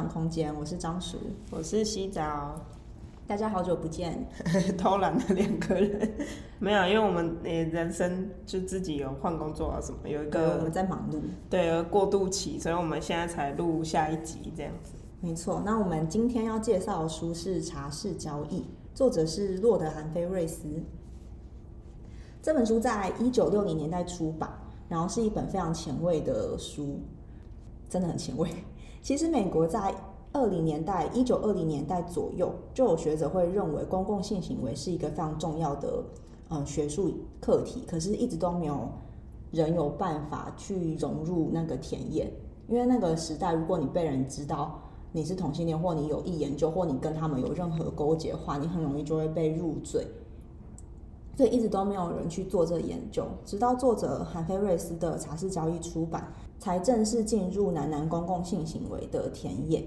想空间，我是张叔，我是洗澡，大家好久不见，偷懒的两个人，没有，因为我们人生就自己有换工作啊什么，有一个我们在忙碌，对，有过渡期，所以我们现在才录下一集这样子。没错，那我们今天要介绍的书是《茶室交易》，作者是洛德·韩菲瑞斯。这本书在一九六零年代出版，然后是一本非常前卫的书。真的很前卫。其实，美国在二零年代，一九二零年代左右，就有学者会认为公共性行为是一个非常重要的嗯学术课题。可是，一直都没有人有办法去融入那个田野。因为那个时代，如果你被人知道你是同性恋，或你有意研究，或你跟他们有任何勾结的话，你很容易就会被入罪。所以，一直都没有人去做这研究。直到作者韩菲瑞斯的《茶室交易》出版。才正式进入男男公共性行为的田野。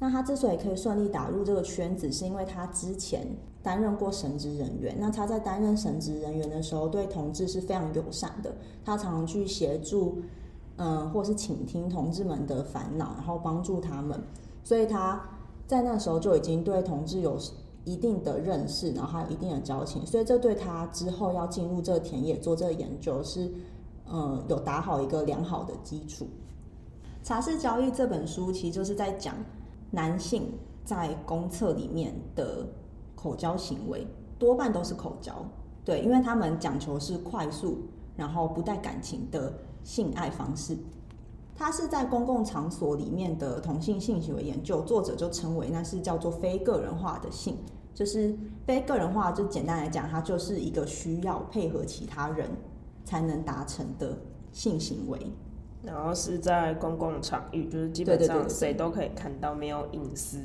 那他之所以可以顺利打入这个圈子，是因为他之前担任过神职人员。那他在担任神职人员的时候，对同志是非常友善的。他常常去协助，嗯、或是倾听同志们的烦恼，然后帮助他们。所以他在那时候就已经对同志有一定的认识，然后还有一定的交情。所以这对他之后要进入这个田野做这个研究是。呃，有打好一个良好的基础。《茶室交易》这本书其实就是在讲男性在公厕里面的口交行为，多半都是口交。对，因为他们讲求是快速，然后不带感情的性爱方式。他是在公共场所里面的同性性行为研究，作者就称为那是叫做非个人化的性，就是非个人化。就简单来讲，它就是一个需要配合其他人。才能达成的性行为，然后是在公共场域，就是基本上谁都可以看到，没有隐私，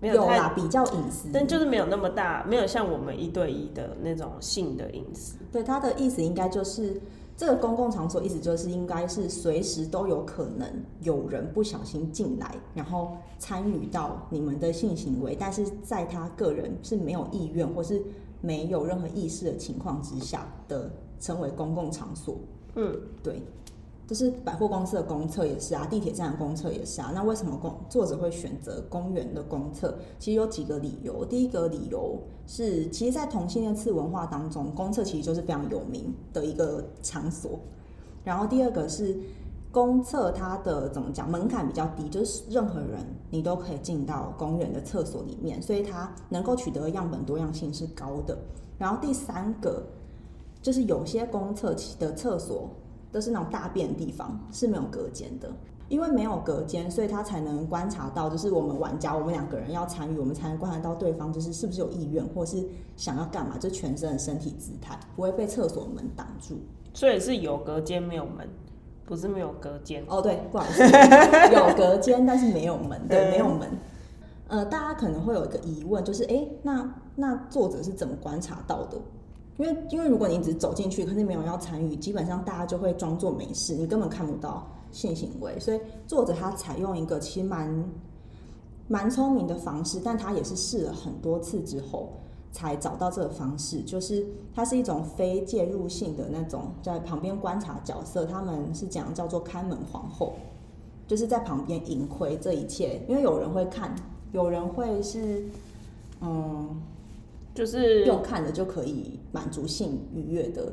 没有啦，比较隐私，但就是没有那么大，没有像我们一对一的那种性的隐私。对，他的意思应该就是这个公共场所，意思就是应该是随时都有可能有人不小心进来，然后参与到你们的性行为，但是在他个人是没有意愿或是没有任何意识的情况之下的。称为公共场所，嗯，对，就是百货公司的公厕也是啊，地铁站的公厕也是啊。那为什么公作者会选择公园的公厕？其实有几个理由。第一个理由是，其实，在同性恋次文化当中，公厕其实就是非常有名的一个场所。然后第二个是，公厕它的怎么讲，门槛比较低，就是任何人你都可以进到公园的厕所里面，所以它能够取得样本多样性是高的。然后第三个。就是有些公厕的厕所都是那种大便的地方是没有隔间的，因为没有隔间，所以他才能观察到，就是我们玩家，我们两个人要参与，我们才能观察到对方就是是不是有意愿，或是想要干嘛，就全身的身体姿态不会被厕所门挡住。所以是有隔间没有门，不是没有隔间。哦，对，不好意思，有隔间但是没有门，对，没有门。呃，大家可能会有一个疑问，就是哎，那那作者是怎么观察到的？因为，因为如果你只走进去，可是没有人要参与，基本上大家就会装作没事，你根本看不到性行为。所以作者他采用一个其实蛮蛮聪明的方式，但他也是试了很多次之后才找到这个方式，就是它是一种非介入性的那种在旁边观察角色，他们是讲叫做看门皇后，就是在旁边盈亏这一切，因为有人会看，有人会是嗯。就是用看的就可以满足性愉悦的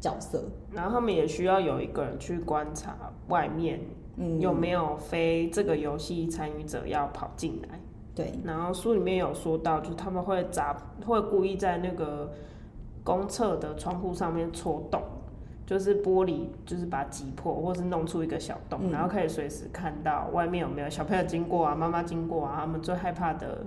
角色，然后他们也需要有一个人去观察外面，嗯有没有非这个游戏参与者要跑进来。对，然后书里面有说到，就是他们会砸，会故意在那个公厕的窗户上面戳洞，就是玻璃，就是把它击破，或是弄出一个小洞，嗯、然后可以随时看到外面有没有小朋友经过啊，妈妈经过啊，他们最害怕的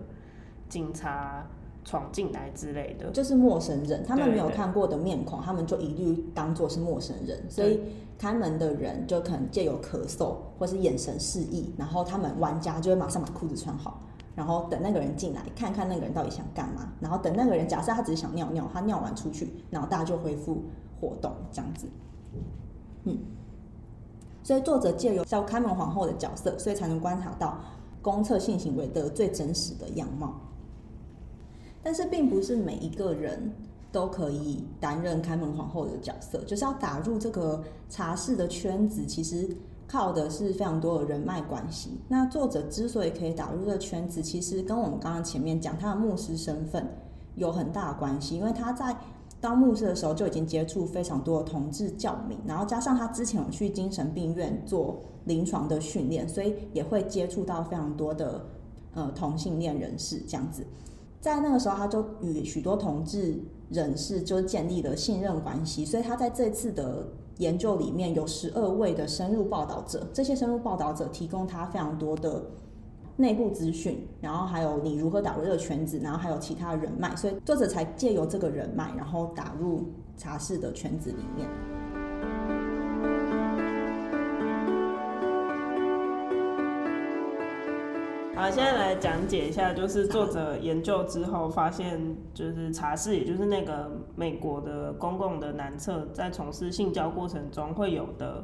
警察。闯进来之类的，就是陌生人，他们没有看过的面孔，他们就一律当做是陌生人。所以开门的人就可能借由咳嗽或是眼神示意，然后他们玩家就会马上把裤子穿好，然后等那个人进来，看看那个人到底想干嘛，然后等那个人假设他只是想尿尿，他尿完出去，然后大家就恢复活动这样子。嗯，所以作者借由叫开门皇后的角色，所以才能观察到公厕性行为的最真实的样貌。但是并不是每一个人都可以担任开门皇后的角色，就是要打入这个茶室的圈子，其实靠的是非常多的人脉关系。那作者之所以可以打入这个圈子，其实跟我们刚刚前面讲他的牧师身份有很大的关系，因为他在当牧师的时候就已经接触非常多的同志教民，然后加上他之前有去精神病院做临床的训练，所以也会接触到非常多的呃同性恋人士这样子。在那个时候，他就与许多同志人士就建立了信任关系，所以他在这次的研究里面有十二位的深入报道者，这些深入报道者提供他非常多的内部资讯，然后还有你如何打入这个圈子，然后还有其他人脉，所以作者才借由这个人脉，然后打入茶室的圈子里面。好，现在来讲解一下，就是作者研究之后发现，就是茶室，也就是那个美国的公共的男厕，在从事性交过程中会有的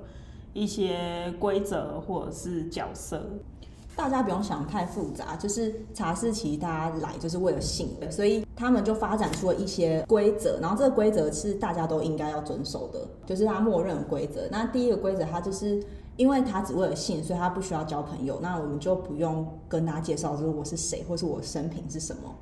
一些规则或者是角色。大家不用想太复杂，就是茶室其实大家来就是为了性的，所以他们就发展出了一些规则，然后这个规则是大家都应该要遵守的，就是他默认规则。那第一个规则，它就是。因为他只为了性，所以他不需要交朋友。那我们就不用跟他介绍，就是我是谁，或是我生平是什么。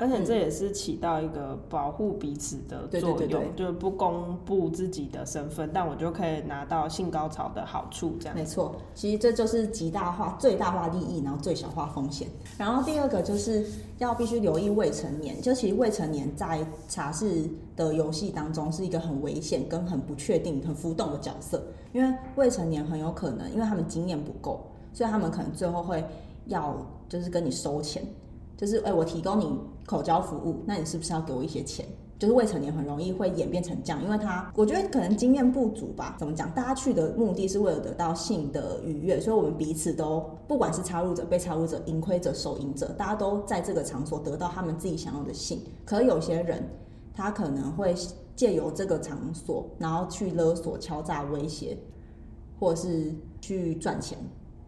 而且这也是起到一个保护彼此的作用，对对对对，就是不公布自己的身份，但我就可以拿到性高潮的好处。这样没错，其实这就是极大化、最大化利益，然后最小化风险。然后第二个就是要必须留意未成年，就其实未成年在茶室的游戏当中是一个很危险、跟很不确定、很浮动的角色，因为未成年很有可能，因为他们经验不够，所以他们可能最后会要就是跟你收钱。就是哎、我提供你口交服务，那你是不是要给我一些钱？就是未成年很容易会演变成这样，因为他我觉得可能经验不足吧。怎么讲？大家去的目的是为了得到性的愉悦，所以我们彼此都不管是插入者、被插入者、盈亏者、受盈者，大家都在这个场所得到他们自己想要的性。可有些人他可能会借由这个场所，然后去勒索、敲诈、威胁，或者是去赚钱。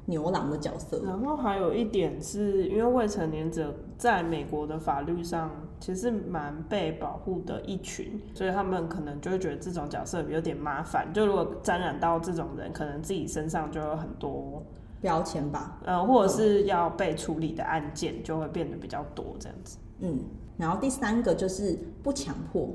牛郎的角色，然后还有一点是因为未成年者在美国的法律上其实蛮被保护的一群，所以他们可能就会觉得这种角色有点麻烦。就如果沾染到这种人，可能自己身上就有很多标签吧，呃，或者是要被处理的案件就会变得比较多这样子。嗯，然后第三个就是不强迫，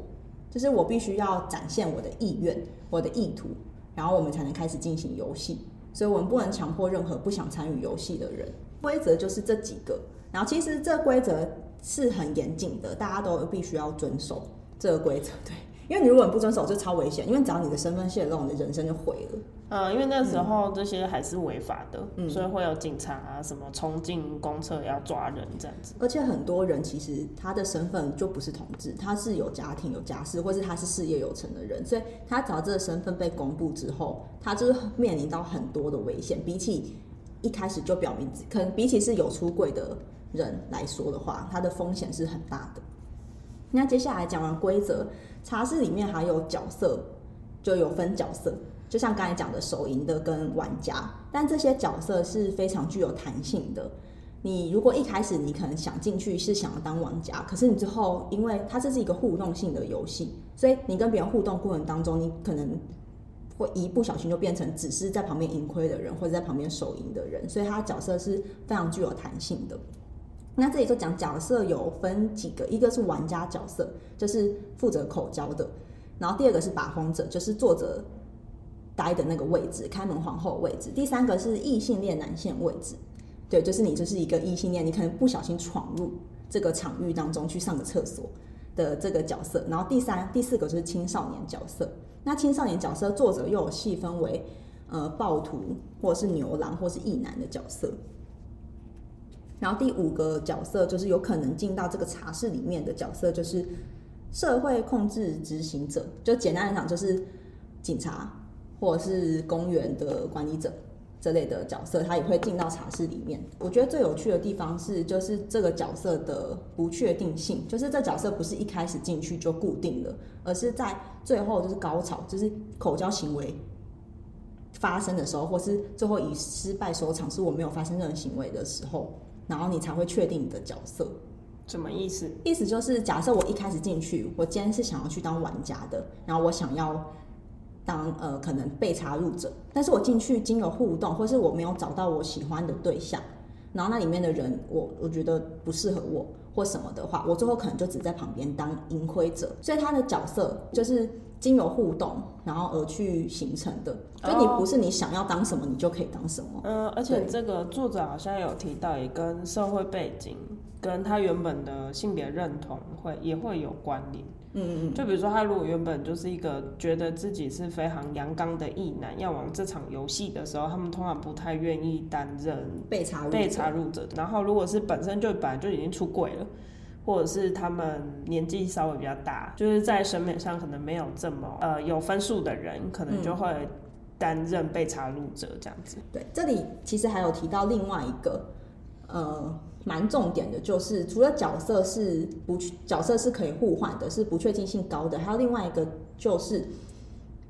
就是我必须要展现我的意愿、我的意图，然后我们才能开始进行游戏。所以我们不能强迫任何不想参与游戏的人。规则就是这几个，然后其实这规则是很严谨的，大家都必须要遵守这个规则。对，因为你如果你不遵守，就超危险。因为只要你的身份泄露，你的人生就毁了。嗯，因为那时候这些还是违法的，嗯，所以会有警察啊什么冲进公厕要抓人这样子。而且很多人其实他的身份就不是同志，他是有家庭有家室，或是他是事业有成的人，所以他只要这个身份被公布之后，他就是面临到很多的危险。比起一开始就表明，可能比起是有出柜的人来说的话，他的风险是很大的。那接下来讲完规则，茶室里面还有角色，就有分角色。就像刚才讲的，手淫的跟玩家，但这些角色是非常具有弹性的。你如果一开始你可能想进去是想要当玩家，可是你之后因为它这是一个互动性的游戏，所以你跟别人互动过程当中，你可能会一不小心就变成只是在旁边盈亏的人，或者在旁边手淫的人，所以他角色是非常具有弹性的。那这里就讲角色有分几个，一个是玩家角色，就是负责口交的，然后第二个是把风者，就是作者。待的那个位置，开门皇后位置。第三个是异性恋男性位置，对，就是你就是一个异性恋，你可能不小心闯入这个场域当中去上个厕所的这个角色。然后第三、第四个就是青少年角色。那青少年角色，作者又有细分为呃暴徒，或者是牛郎，或是异男的角色。然后第五个角色就是有可能进到这个茶室里面的角色，就是社会控制执行者。就简单来讲，就是警察。或者是公园的管理者这类的角色，他也会进到茶室里面。我觉得最有趣的地方是，就是这个角色的不确定性，就是这角色不是一开始进去就固定的，而是在最后就是高潮，就是口交行为发生的时候，或是最后以失败收场，是我没有发生任何行为的时候，然后你才会确定你的角色。什么意思？意思就是，假设我一开始进去，我今天是想要去当玩家的，然后我想要。当呃可能被插入者，但是我进去经由互动，或是我没有找到我喜欢的对象，然后那里面的人我我觉得不适合我或什么的话，我最后可能就只在旁边当隐晦者，所以他的角色就是经由互动然后而去形成的，所以你不是你想要当什么你就可以当什么。嗯，而且这个作者好像有提到，也跟社会背景跟他原本的性别认同会也会有关联。嗯嗯嗯，就比如说他如果原本就是一个觉得自己是非常阳刚的异男，要往这场游戏的时候，他们通常不太愿意担任被插入被插入者。然后如果是本身就本来就已经出柜了，或者是他们年纪稍微比较大，就是在审美上可能没有这么呃有分数的人，可能就会担任被插入者这样子。对，这里其实还有提到另外一个呃。蛮重点的，就是除了角色是不角色是可以互换的，是不确定性高的，还有另外一个就是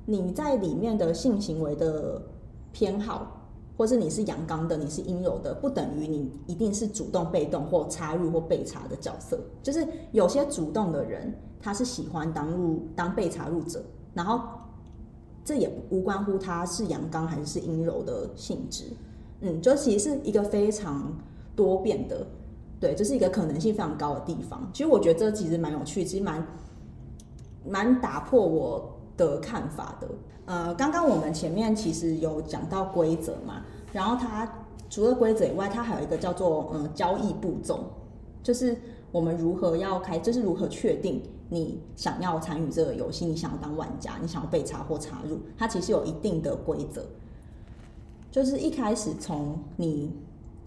你在里面的性行为的偏好，或是你是阳刚的，你是阴柔的，不等于你一定是主动、被动或插入或被插的角色。就是有些主动的人，他是喜欢当入当被插入者，然后这也无关乎他是阳刚还是阴柔的性质。嗯，就其实是一个非常。多变的，对，这是一个可能性非常高的地方。其实我觉得这其实蛮有趣，其实蛮蛮打破我的看法的。呃，刚刚我们前面其实有讲到规则嘛，然后它除了规则以外，它还有一个叫做嗯交易步骤，就是我们如何要开，就是如何确定你想要参与这个游戏，你想要当玩家，你想要被插或插入，它其实有一定的规则，就是一开始从你。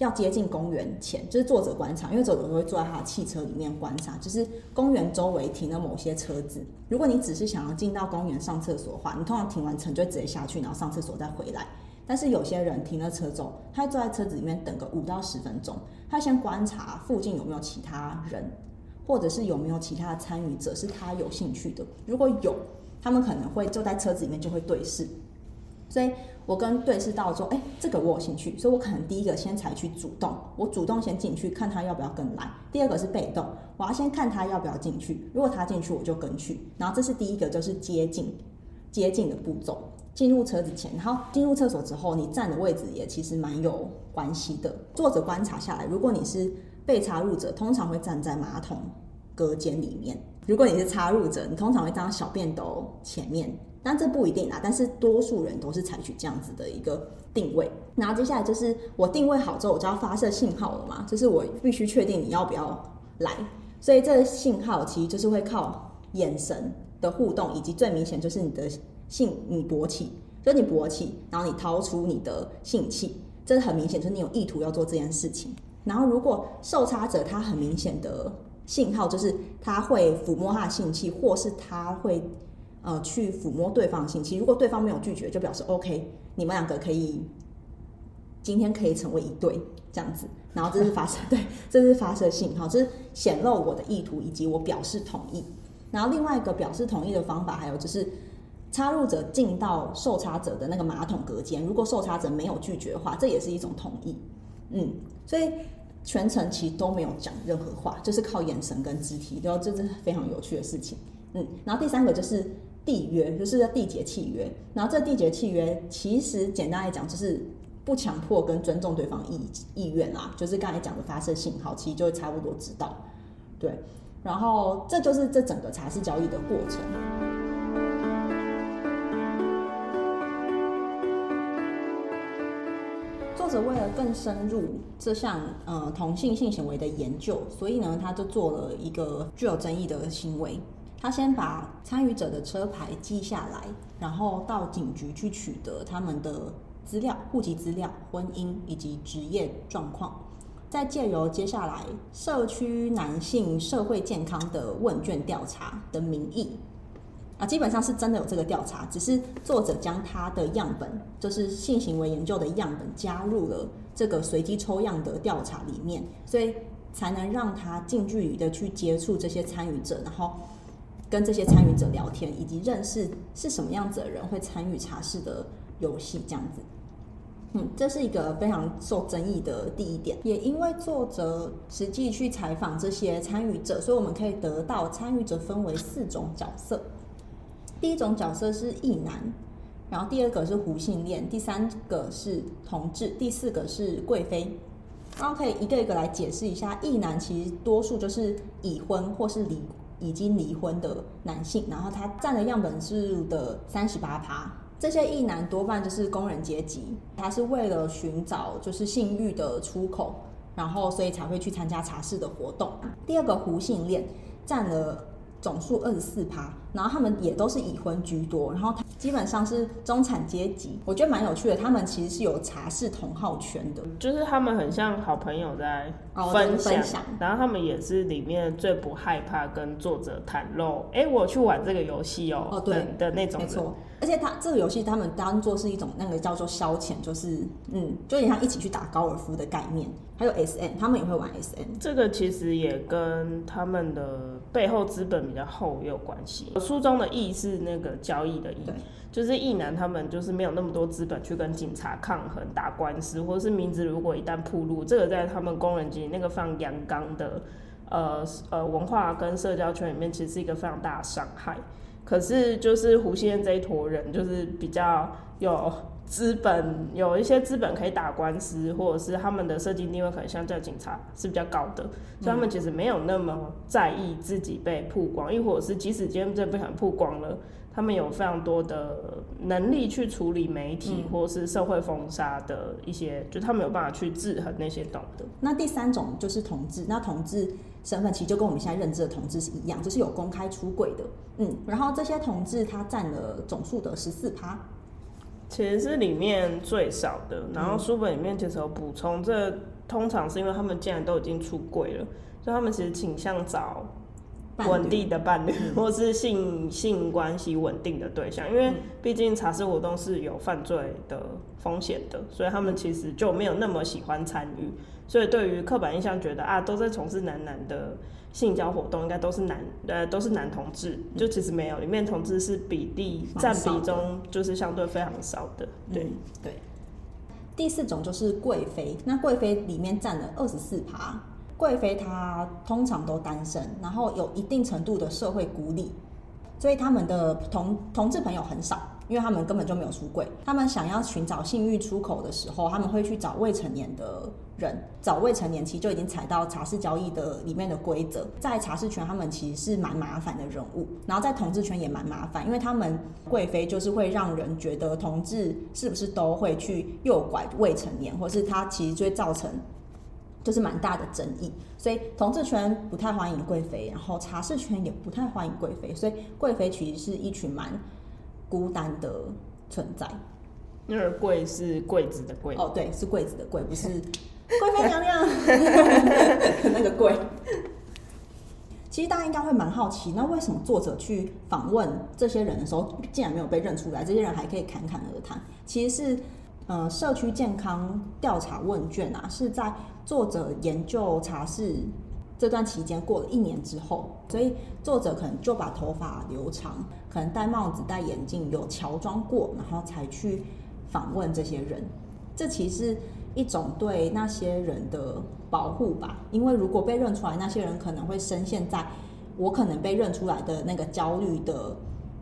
要接近公园前，就是作者观察，因为作者都会坐在他的汽车里面观察，就是公园周围停了某些车子。如果你只是想要进到公园上厕所的话，你通常停完车就直接下去，然后上厕所再回来。但是有些人停了车之后，他会坐在车子里面等个五到十分钟，他先观察附近有没有其他人，或者是有没有其他的参与者是他有兴趣的。如果有，他们可能会就在车子里面就会对视。所以我跟对视到说，哎、欸，这个我有兴趣，所以我可能第一个先采取主动，我主动先进去看他要不要跟来。第二个是被动，我要先看他要不要进去，如果他进去我就跟去。然后这是第一个，就是接近接近的步骤。进入车子前，然后进入厕所之后，你站的位置也其实蛮有关系的。作者观察下来，如果你是被插入者，通常会站在马桶隔间里面；如果你是插入者，你通常会站小便斗前面。但这不一定啦，但是多数人都是采取这样子的一个定位。然后接下来就是我定位好之后，我就要发射信号了嘛，就是我必须确定你要不要来。所以这信号其实就是会靠眼神的互动，以及最明显就是你的性，你勃起，就是你勃起，然后你掏出你的性器，这是很明显，就是你有意图要做这件事情。然后如果受插者他很明显的信号就是他会抚摸他的性器，或是他会。呃，去抚摸对方的性器，如果对方没有拒绝，就表示 OK，你们两个可以今天可以成为一对这样子。然后这是发射，对，这是发射信号，这是显露我的意图以及我表示同意。然后另外一个表示同意的方法，还有就是插入者进到受插者的那个马桶隔间，如果受插者没有拒绝的话，这也是一种同意。嗯，所以全程其实都没有讲任何话，就是靠眼神跟肢体，然后这是非常有趣的事情。嗯，然后第三个就是。缔约就是要缔结契约，然后这缔结契约其实简单来讲就是不强迫跟尊重对方意意愿啦，就是刚才讲的发射信号，其实就会差不多知道，对，然后这就是这整个茶室交易的过程。作者为了更深入这项呃同性性行为的研究，所以呢，他就做了一个具有争议的行为。他先把参与者的车牌记下来，然后到警局去取得他们的资料、户籍资料、婚姻以及职业状况，再借由接下来社区男性社会健康的问卷调查的名义，啊，基本上是真的有这个调查，只是作者将他的样本，就是性行为研究的样本加入了这个随机抽样的调查里面，所以才能让他近距离的去接触这些参与者，然后。跟这些参与者聊天，以及认识是什么样子的人会参与茶室的游戏，这样子，嗯，这是一个非常受争议的第一点。也因为作者实际去采访这些参与者，所以我们可以得到参与者分为四种角色。第一种角色是异男，然后第二个是狐性恋，第三个是同志，第四个是贵妃。然后可以一个一个来解释一下，异男其实多数就是已婚或是离已经离婚的男性，然后他占了样本是的三十八趴。这些异男多半就是工人阶级，他是为了寻找就是性欲的出口，然后所以才会去参加茶室的活动。第二个弧性恋占了总数二十四趴，然后他们也都是已婚居多，然后他基本上是中产阶级。我觉得蛮有趣的，他们其实是有茶室同好圈的，就是他们很像好朋友在分享，哦、分享，然后他们也是里面最不害怕跟作者袒露，哎，我去玩这个游戏哦，哦对的，那种，没错。而且他这个游戏，他们当做是一种那个叫做消遣，就是嗯，就有点像一起去打高尔夫的概念。还有 S N，他们也会玩 S N。这个其实也跟他们的背后资本比较厚也有关系。书中的异是那个交易的异，就是异男他们就是没有那么多资本去跟警察抗衡、打官司，或者是名字如果一旦暴露，这个在他们工人阶级那个非常阳刚的呃呃文化跟社交圈里面，其实是一个非常大的伤害。可是，就是狐性恋这一坨人，就是比较有资本，有一些资本可以打官司，或者是他们的社经地位可能相较警察是比较高的，所以他们其实没有那么在意自己被曝光，亦或者是即使今天真的不想曝光了，他们有非常多的能力去处理媒体或是社会封杀的一些，就他们有办法去制衡那些懂的。那第三种就是同志，那同志。身份其实就跟我们现在认知的同志是一样，就是有公开出轨的，嗯，然后这些同志他占了总数的十四趴，其实是里面最少的。然后书本里面其实有补充，这通常是因为他们既然都已经出柜了，所以他们其实倾向找稳定的伴侣，或是性性关系稳定的对象，因为毕竟茶室活动是有犯罪的风险的，所以他们其实就没有那么喜欢参与。所以对于刻板印象，觉得啊都在从事男男的性交活动，应该都是男呃都是男同志，就其实没有，里面同志是比例占比中就是相对非常少的。对、嗯、对。第四种就是贵妃，那贵妃里面占了二十四趴。贵妃她通常都单身，然后有一定程度的社会孤立，所以他们的同同志朋友很少，因为他们根本就没有出柜。他们想要寻找性欲出口的时候，他们会去找未成年的人，找未成年其实就已经踩到茶室交易的里面的规则。在茶室圈，他们其实是蛮麻烦的人物，然后在同志圈也蛮麻烦，因为他们贵妃就是会让人觉得同志是不是都会去诱拐未成年，或是他其实就会造成。就是蛮大的争议，所以同志圈不太欢迎贵妃，然后茶室圈也不太欢迎贵妃，所以贵妃其实是一群蛮孤单的存在。那个贵是柜子的柜哦，对，是柜子的柜，不是 贵妃娘娘 那个贵。其实大家应该会蛮好奇，那为什么作者去访问这些人的时候，竟然没有被认出来？这些人还可以侃侃而谈，其实是。呃，社区健康调查问卷啊，是在作者研究茶室这段期间过了一年之后，所以作者可能就把头发留长，可能戴帽子、戴眼镜，有乔装过，然后才去访问这些人。这其实是一种对那些人的保护吧，因为如果被认出来，那些人可能会深陷在我可能被认出来的那个焦虑的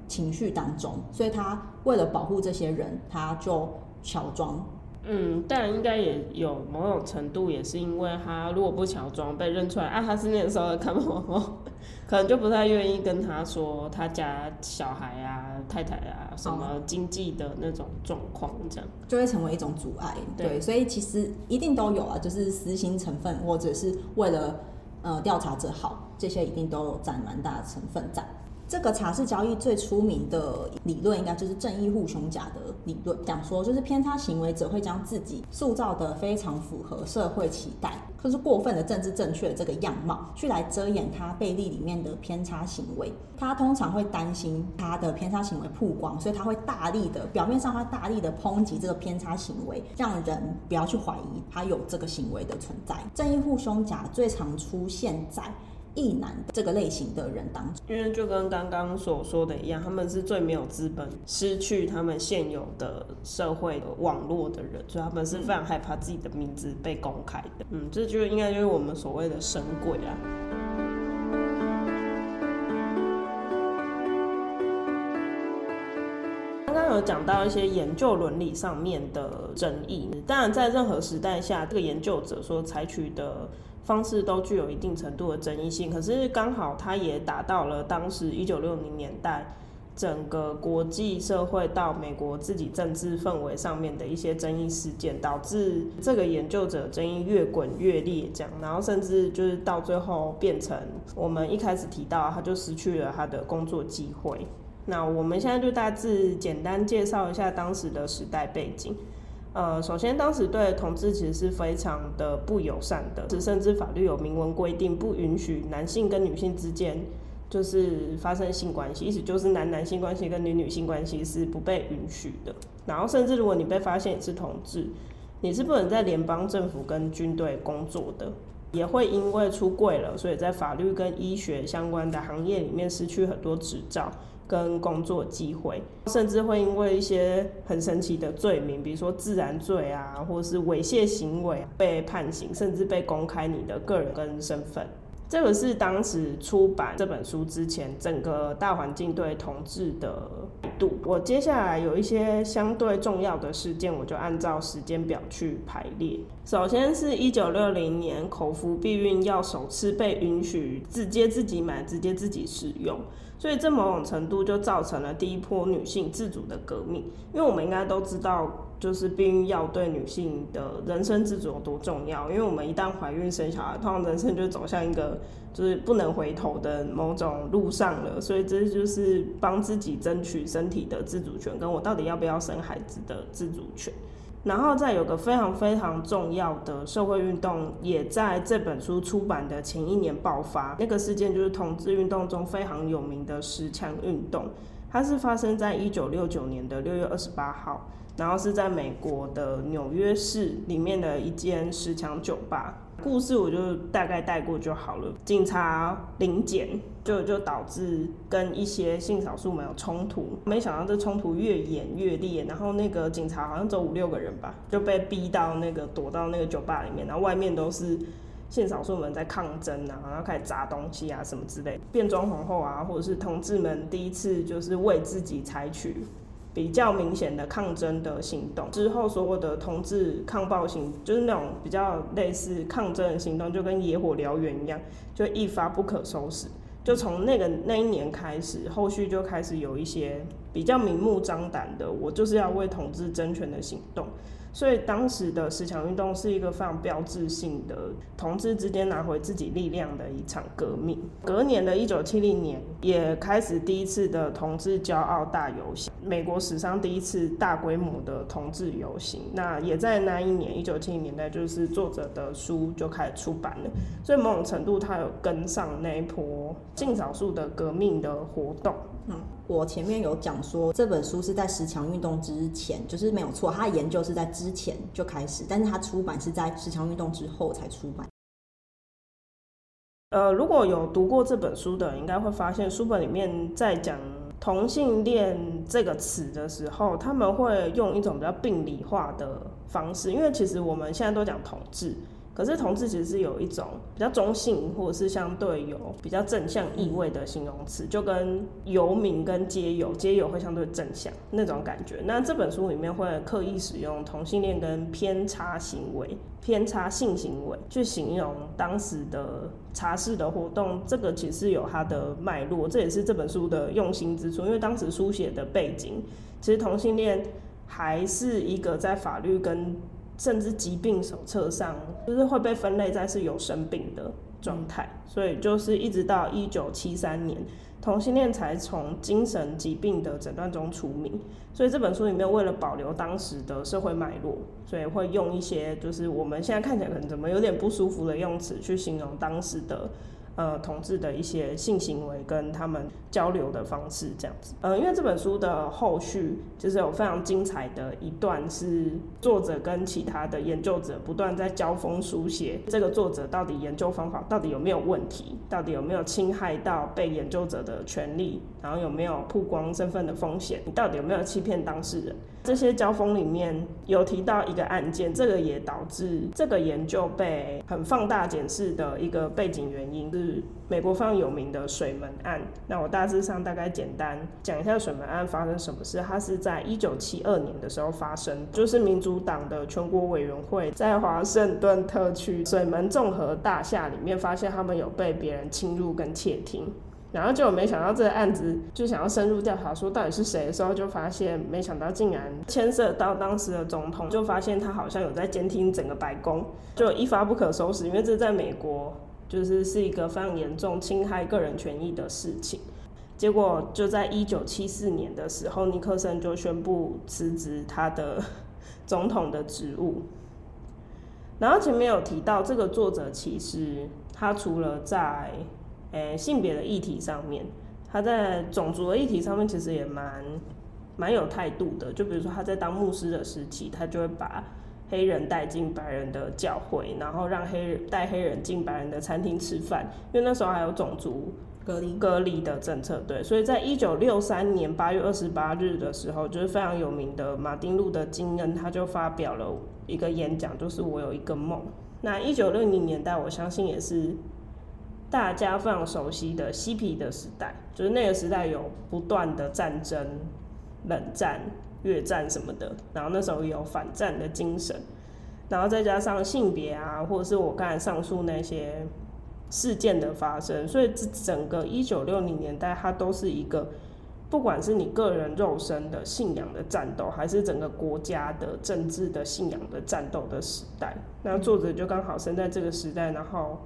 情绪当中，所以他为了保护这些人，他就。乔装，嗯，但应该也有某种程度，也是因为他如果不乔装被认出来啊，他是那个时候的看门皇后，可能就不太愿意跟他说他家小孩啊、太太啊什么经济的那种状况，这样就会成为一种阻碍。对，对，所以其实一定都有啊，就是私心成分，或者是为了呃调查者好，这些一定都有占蛮大的成分在。这个茶室交易最出名的理论，应该就是正义护胸甲的理论，讲说就是偏差行为者会将自己塑造得非常符合社会期待，就是过分的政治正确的这个样貌，去来遮掩他背地里面的偏差行为。他通常会担心他的偏差行为曝光，所以他会大力的表面上他大力的抨击这个偏差行为，让人不要去怀疑他有这个行为的存在。正义护胸甲最常出现在。异男这个类型的人当中，因为就跟刚刚所说的一样，他们是最没有资本、失去他们现有的社会网络的人，所以他们是非常害怕自己的名字被公开的。嗯，这就应该就是我们所谓的神鬼啊。刚刚有讲到一些研究伦理上面的争议，当然在任何时代下，这个研究者所采取的方式都具有一定程度的争议性。可是刚好它也达到了当时一九六零年代整个国际社会到美国自己政治氛围上面的一些争议事件，导致这个研究者争议越滚越烈，这样，然后甚至就是到最后变成我们一开始提到，他就失去了他的工作机会。那我们现在就大致简单介绍一下当时的时代背景。呃，首先当时对同志其实是非常的不友善的，甚至法律有明文规定不允许男性跟女性之间就是发生性关系，意思就是男男性关系跟女女性关系是不被允许的。然后甚至如果你被发现你是同志，你是不能在联邦政府跟军队工作的，也会因为出柜了，所以在法律跟医学相关的行业里面失去很多执照。跟工作机会，甚至会因为一些很神奇的罪名，比如说自然罪啊，或是猥亵行为被判刑，甚至被公开你的个人跟身份。这个是当时出版这本书之前，整个大环境对同志的度。我接下来有一些相对重要的事件，我就按照时间表去排列。首先是一九六零年，口服避孕药首次被允许直接自己买、直接自己使用。所以这某种程度就造成了第一波女性自主的革命，因为我们应该都知道，就是避孕药对女性的人生自主有多重要。因为我们一旦怀孕生小孩，通常人生就走向一个就是不能回头的某种路上了。所以这就是帮自己争取身体的自主权，跟我到底要不要生孩子的自主权。然后再有个非常非常重要的社会运动，也在这本书出版的前一年爆发。那个事件就是同志运动中非常有名的石墙运动，它是发生在一九六九年的六月二十八号，然后是在美国的纽约市里面的一间石墙酒吧。故事我就大概带过就好了。警察临检，就就导致跟一些性少数们有冲突。没想到这冲突越演越烈，然后那个警察好像只有五六个人吧，就被逼到那个躲到那个酒吧里面，然后外面都是性少数们在抗争啊，然后开始砸东西啊什么之类。变装皇后啊，或者是同志们第一次就是为自己采取。比较明显的抗争的行动之后，所有的同志抗暴行，就是那种比较类似抗争的行动，就跟野火燎原一样，就一发不可收拾。就从那个那一年开始，后续就开始有一些比较明目张胆的，我就是要为同志争权的行动。所以当时的十强运动是一个非常标志性的同志之间拿回自己力量的一场革命。隔年的一九七零年，也开始第一次的同志骄傲大游行，美国史上第一次大规模的同志游行。那也在那一年，一九七零年代，就是作者的书就开始出版了。所以某种程度，他有跟上那一波性少数的革命的活动。我前面有讲说这本书是在十强运动之前，就是没有错，他的研究是在之前就开始，但是他出版是在十强运动之后才出版。呃，如果有读过这本书的，应该会发现书本里面在讲同性恋这个词的时候，他们会用一种比较病理化的方式，因为其实我们现在都讲同志。可是同志其实是有一种比较中性，或者是相对有比较正向意味的形容词，就跟游民跟街友，街友会相对正向那种感觉。那这本书里面会刻意使用同性恋跟偏差行为、偏差性行为去形容当时的茶室的活动，这个其实有它的脉络，这也是这本书的用心之处。因为当时书写的背景，其实同性恋还是一个在法律跟甚至疾病手册上，就是会被分类在是有生病的状态，所以就是一直到一九七三年，同性恋才从精神疾病的诊断中除名。所以这本书里面为了保留当时的社会脉络，所以会用一些就是我们现在看起来可能怎么有点不舒服的用词去形容当时的。呃，同志的一些性行为跟他们交流的方式这样子。呃，因为这本书的后续就是有非常精彩的一段，是作者跟其他的研究者不断在交锋书写，这个作者到底研究方法到底有没有问题，到底有没有侵害到被研究者的权利，然后有没有曝光身份的风险，你到底有没有欺骗当事人？这些交锋里面有提到一个案件，这个也导致这个研究被很放大检视的一个背景原因是。美国非常有名的水门案。那我大致上大概简单讲一下水门案发生什么事。它是在一九七二年的时候发生，就是民主党的全国委员会在华盛顿特区水门综合大厦里面发现他们有被别人侵入跟窃听。然后就没想到这个案子就想要深入调查，说到底是谁的时候，就发现没想到竟然牵涉到当时的总统，就发现他好像有在监听整个白宫，就一发不可收拾。因为这在美国就是是一个非常严重侵害个人权益的事情。结果就在一九七四年的时候，尼克森就宣布辞职他的总统的职务。然后前面有提到，这个作者其实他除了在诶、欸，性别的议题上面，他在种族的议题上面其实也蛮蛮有态度的。就比如说他在当牧师的时期，他就会把黑人带进白人的教会，然后让黑人带黑人进白人的餐厅吃饭，因为那时候还有种族隔离隔离的政策。对，所以在一九六三年八月二十八日的时候，就是非常有名的马丁路德金恩，他就发表了一个演讲，就是我有一个梦。那一九六零年代，我相信也是。大家非常熟悉的嬉皮的时代，就是那个时代有不断的战争、冷战、越战什么的，然后那时候有反战的精神，然后再加上性别啊，或者是我刚才上述那些事件的发生，所以这整个一九六零年代，它都是一个不管是你个人肉身的信仰的战斗，还是整个国家的政治的信仰的战斗的时代。那作者就刚好生在这个时代，然后。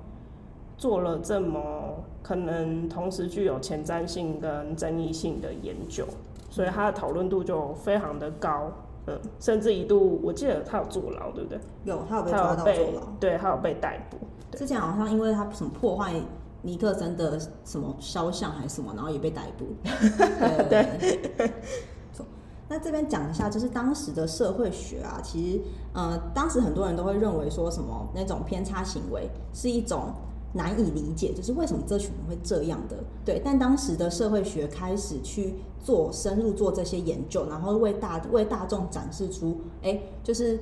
做了这么可能同时具有前瞻性跟争议性的研究，所以他的讨论度就非常的高，嗯，甚至一度我记得他有坐牢，对不对？有，他有被抓到坐牢，对，他有被逮捕。之前好像因为他什么破坏尼克森的什么肖像还是什么，然后也被逮捕。对，对那这边讲一下，就是当时的社会学啊，其实呃，当时很多人都会认为说什么那种偏差行为是一种。难以理解，就是为什么这群人会这样的？对，但当时的社会学开始去做深入做这些研究，然后为大为大众展示出，哎、就是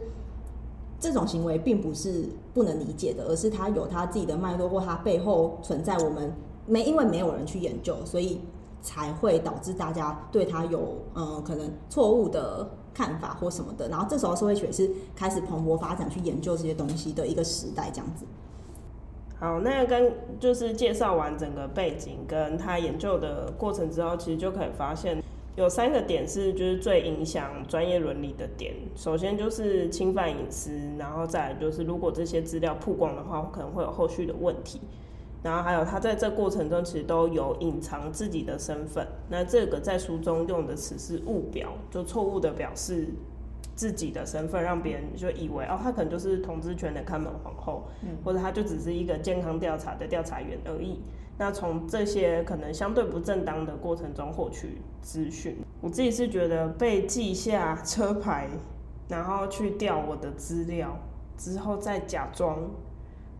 这种行为并不是不能理解的，而是它有它自己的脉络，或它背后存在我们没因为没有人去研究，所以才会导致大家对它有嗯、呃、可能错误的看法或什么的。然后这时候社会学是开始蓬勃发展去研究这些东西的一个时代，这样子。好，那跟就是介绍完整个背景跟他研究的过程之后，其实就可以发现有三个点是就是最影响专业伦理的点。首先就是侵犯隐私，然后再来就是如果这些资料曝光的话，可能会有后续的问题。然后还有他在这过程中其实都有隐藏自己的身份。那这个在书中用的词是误表，就错误的表示。自己的身份让别人就以为哦，他可能就是统治权的看门皇后，嗯，或者他就只是一个健康调查的调查员而已。那从这些可能相对不正当的过程中获取资讯，我自己是觉得被记下车牌，然后去调我的资料之后，再假装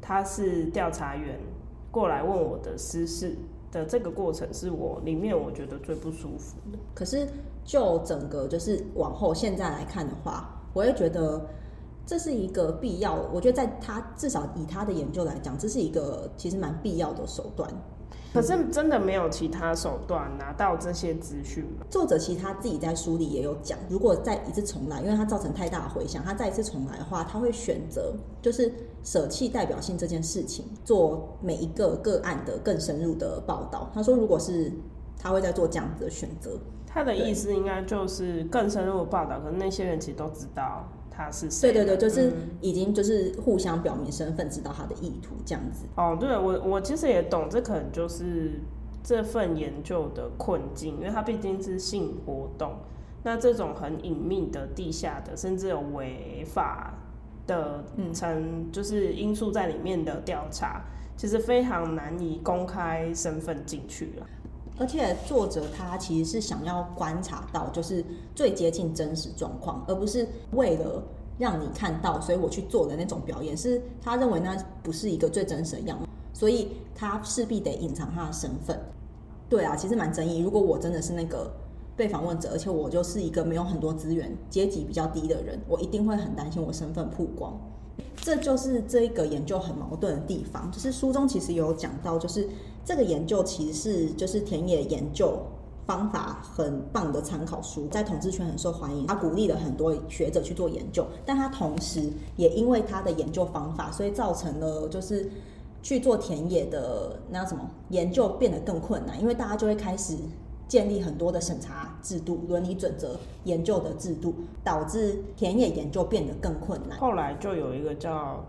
他是调查员过来问我的私事的这个过程，是我里面我觉得最不舒服的。可是。就整个就是往后现在来看的话，我也觉得这是一个必要。我觉得在他至少以他的研究来讲，这是一个其实蛮必要的手段。可是真的没有其他手段拿到这些资讯吗？作者其实他自己在书里也有讲，如果再一次重来，因为他造成太大的回响，他再一次重来的话，他会选择就是舍弃代表性这件事情，做每一个个案的更深入的报道。他说，如果是他会在做这样子的选择。他的意思应该就是更深入的报道，可是那些人其实都知道他是谁。对对对，就是已经就是互相表明身份，知道他的意图这样子。哦，对，我我其实也懂，这可能就是这份研究的困境，因为它毕竟是性活动，那这种很隐秘的、地下的，甚至有违法的成就是因素在里面的调查，其实非常难以公开身份进去了。而且作者他其实是想要观察到，就是最接近真实状况，而不是为了让你看到，所以我去做的那种表演，是他认为那不是一个最真实的样子，所以他势必得隐藏他的身份。对啊，其实蛮争议。如果我真的是那个被访问者，而且我就是一个没有很多资源、阶级比较低的人，我一定会很担心我身份曝光。这就是这一个研究很矛盾的地方。就是书中其实有讲到，就是这个研究其实是就是田野研究方法很棒的参考书，在统治圈很受欢迎。他鼓励了很多学者去做研究，但他同时也因为他的研究方法，所以造成了就是去做田野的那什么研究变得更困难，因为大家就会开始。建立很多的审查制度、伦理准则、研究的制度，导致田野研究变得更困难。后来就有一个叫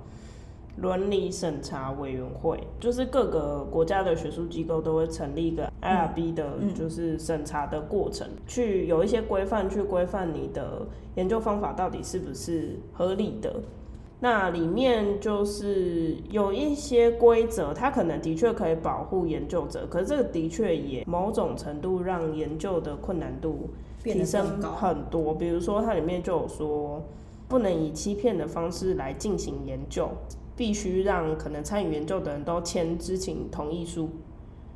伦理审查委员会，就是各个国家的学术机构都会成立一个 IRB 的，就是审查的过程，嗯嗯、去有一些规范去规范你的研究方法到底是不是合理的。那里面就是有一些规则，它可能的确可以保护研究者，可是这个的确也某种程度让研究的困难度提升很多。比如说，它里面就有说，不能以欺骗的方式来进行研究，必须让可能参与研究的人都签知情同意书。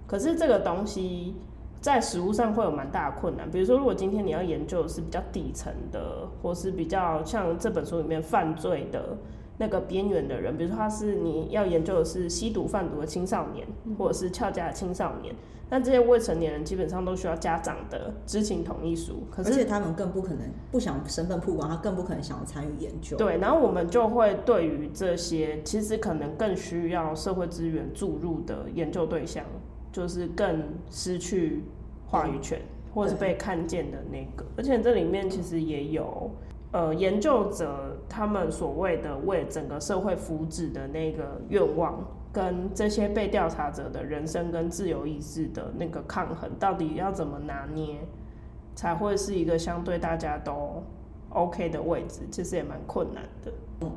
可是这个东西在实物上会有蛮大的困难。比如说，如果今天你要研究的是比较底层的，或是比较像这本书里面犯罪的。那个边缘的人，比如说他是你要研究的是吸毒贩毒的青少年，或者是翘家的青少年，那这些未成年人基本上都需要家长的知情同意书。可是，而且他们更不可能不想身份曝光，他更不可能想要参与研究。对，然后我们就会对于这些其实可能更需要社会资源注入的研究对象，就是更失去话语权，或者是被看见的那个。而且这里面其实也有。呃，研究者他们所谓的为整个社会福祉的那个愿望，跟这些被调查者的人生跟自由意志的那个抗衡，到底要怎么拿捏，才会是一个相对大家都 OK 的位置？其实也蛮困难的。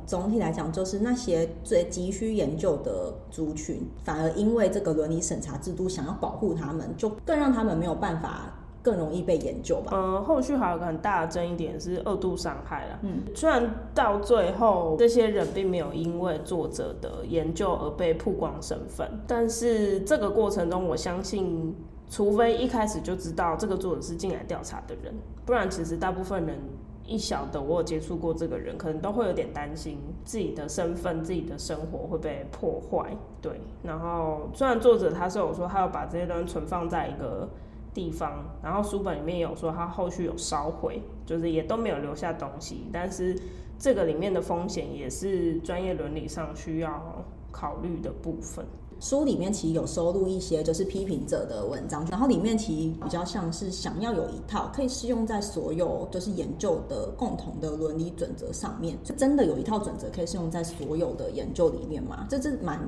总体来讲，就是那些最急需研究的族群，反而因为这个伦理审查制度想要保护他们，就更让他们没有办法。更容易被研究吧。嗯，后续还有个很大的争议点是二度伤害啦。嗯，虽然到最后这些人并没有因为作者的研究而被曝光身份，但是这个过程中，我相信，除非一开始就知道这个作者是进来调查的人，不然其实大部分人一晓得我有接触过这个人，可能都会有点担心自己的身份、自己的生活会被破坏。对，然后虽然作者他是有说他要把这些东西存放在一个。地方，然后书本里面有说他后续有烧毁，就是也都没有留下东西。但是这个里面的风险也是专业伦理上需要考虑的部分。书里面其实有收录一些就是批评者的文章，然后里面其实比较像是想要有一套可以适用在所有就是研究的共同的伦理准则上面。就真的有一套准则可以适用在所有的研究里面吗？这是蛮。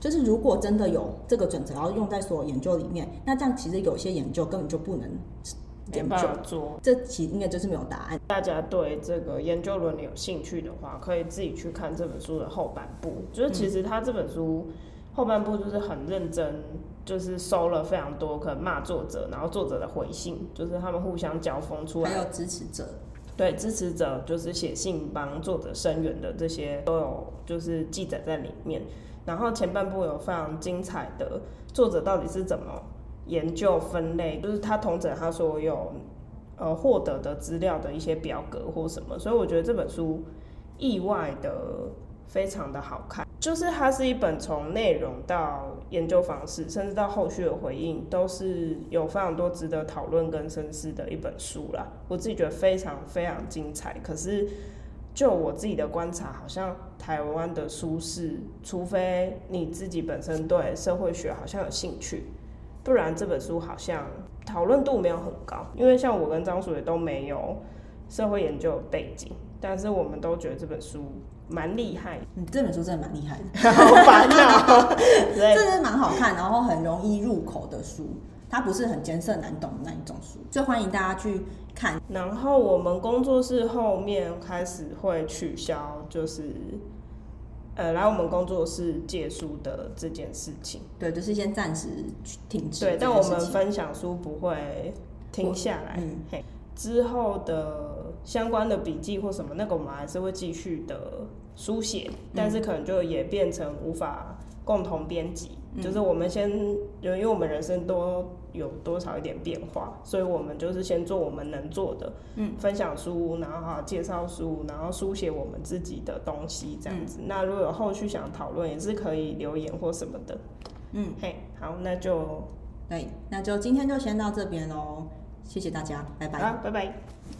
就是如果真的有这个准则要用在所有研究里面，那这样其实有些研究根本就不能研究做。这其应该就是没有答案。大家对这个研究伦理有兴趣的话，可以自己去看这本书的后半部。就是其实他这本书后半部就是很认真，就是收了非常多可能骂作者，然后作者的回信，就是他们互相交锋出来。还有支持者，对支持者就是写信帮作者声援的这些都有，就是记载在里面。然后前半部有非常精彩的作者到底是怎么研究分类，就是他同整他所有呃获得的资料的一些表格或什么，所以我觉得这本书意外的非常的好看，就是它是一本从内容到研究方式，甚至到后续的回应，都是有非常多值得讨论跟深思的一本书啦。我自己觉得非常非常精彩，可是。就我自己的观察，好像台湾的书是，除非你自己本身对社会学好像有兴趣，不然这本书好像讨论度没有很高。因为像我跟张叔也都没有社会研究背景，但是我们都觉得这本书蛮厉害。嗯，这本书真的蛮厉害的，好烦恼。对，这是蛮好看，然后很容易入口的书。它不是很艰涩难懂的那一种书，就欢迎大家去看。然后我们工作室后面开始会取消，就是呃来我们工作室借书的这件事情。对，就是先暂时停止。对，但我们分享书不会停下来。嗯，嘿，之后的相关的笔记或什么，那个我们还是会继续的书写，但是可能就也变成无法共同编辑。就是我们先，就因为我们人生都有多少一点变化，所以我们就是先做我们能做的，嗯，分享书，然后介绍书，然后书写我们自己的东西这样子。嗯、那如果有后续想讨论，也是可以留言或什么的。嗯，嘿，好，那就，对，那就今天就先到这边喽，谢谢大家，拜拜，好，拜拜。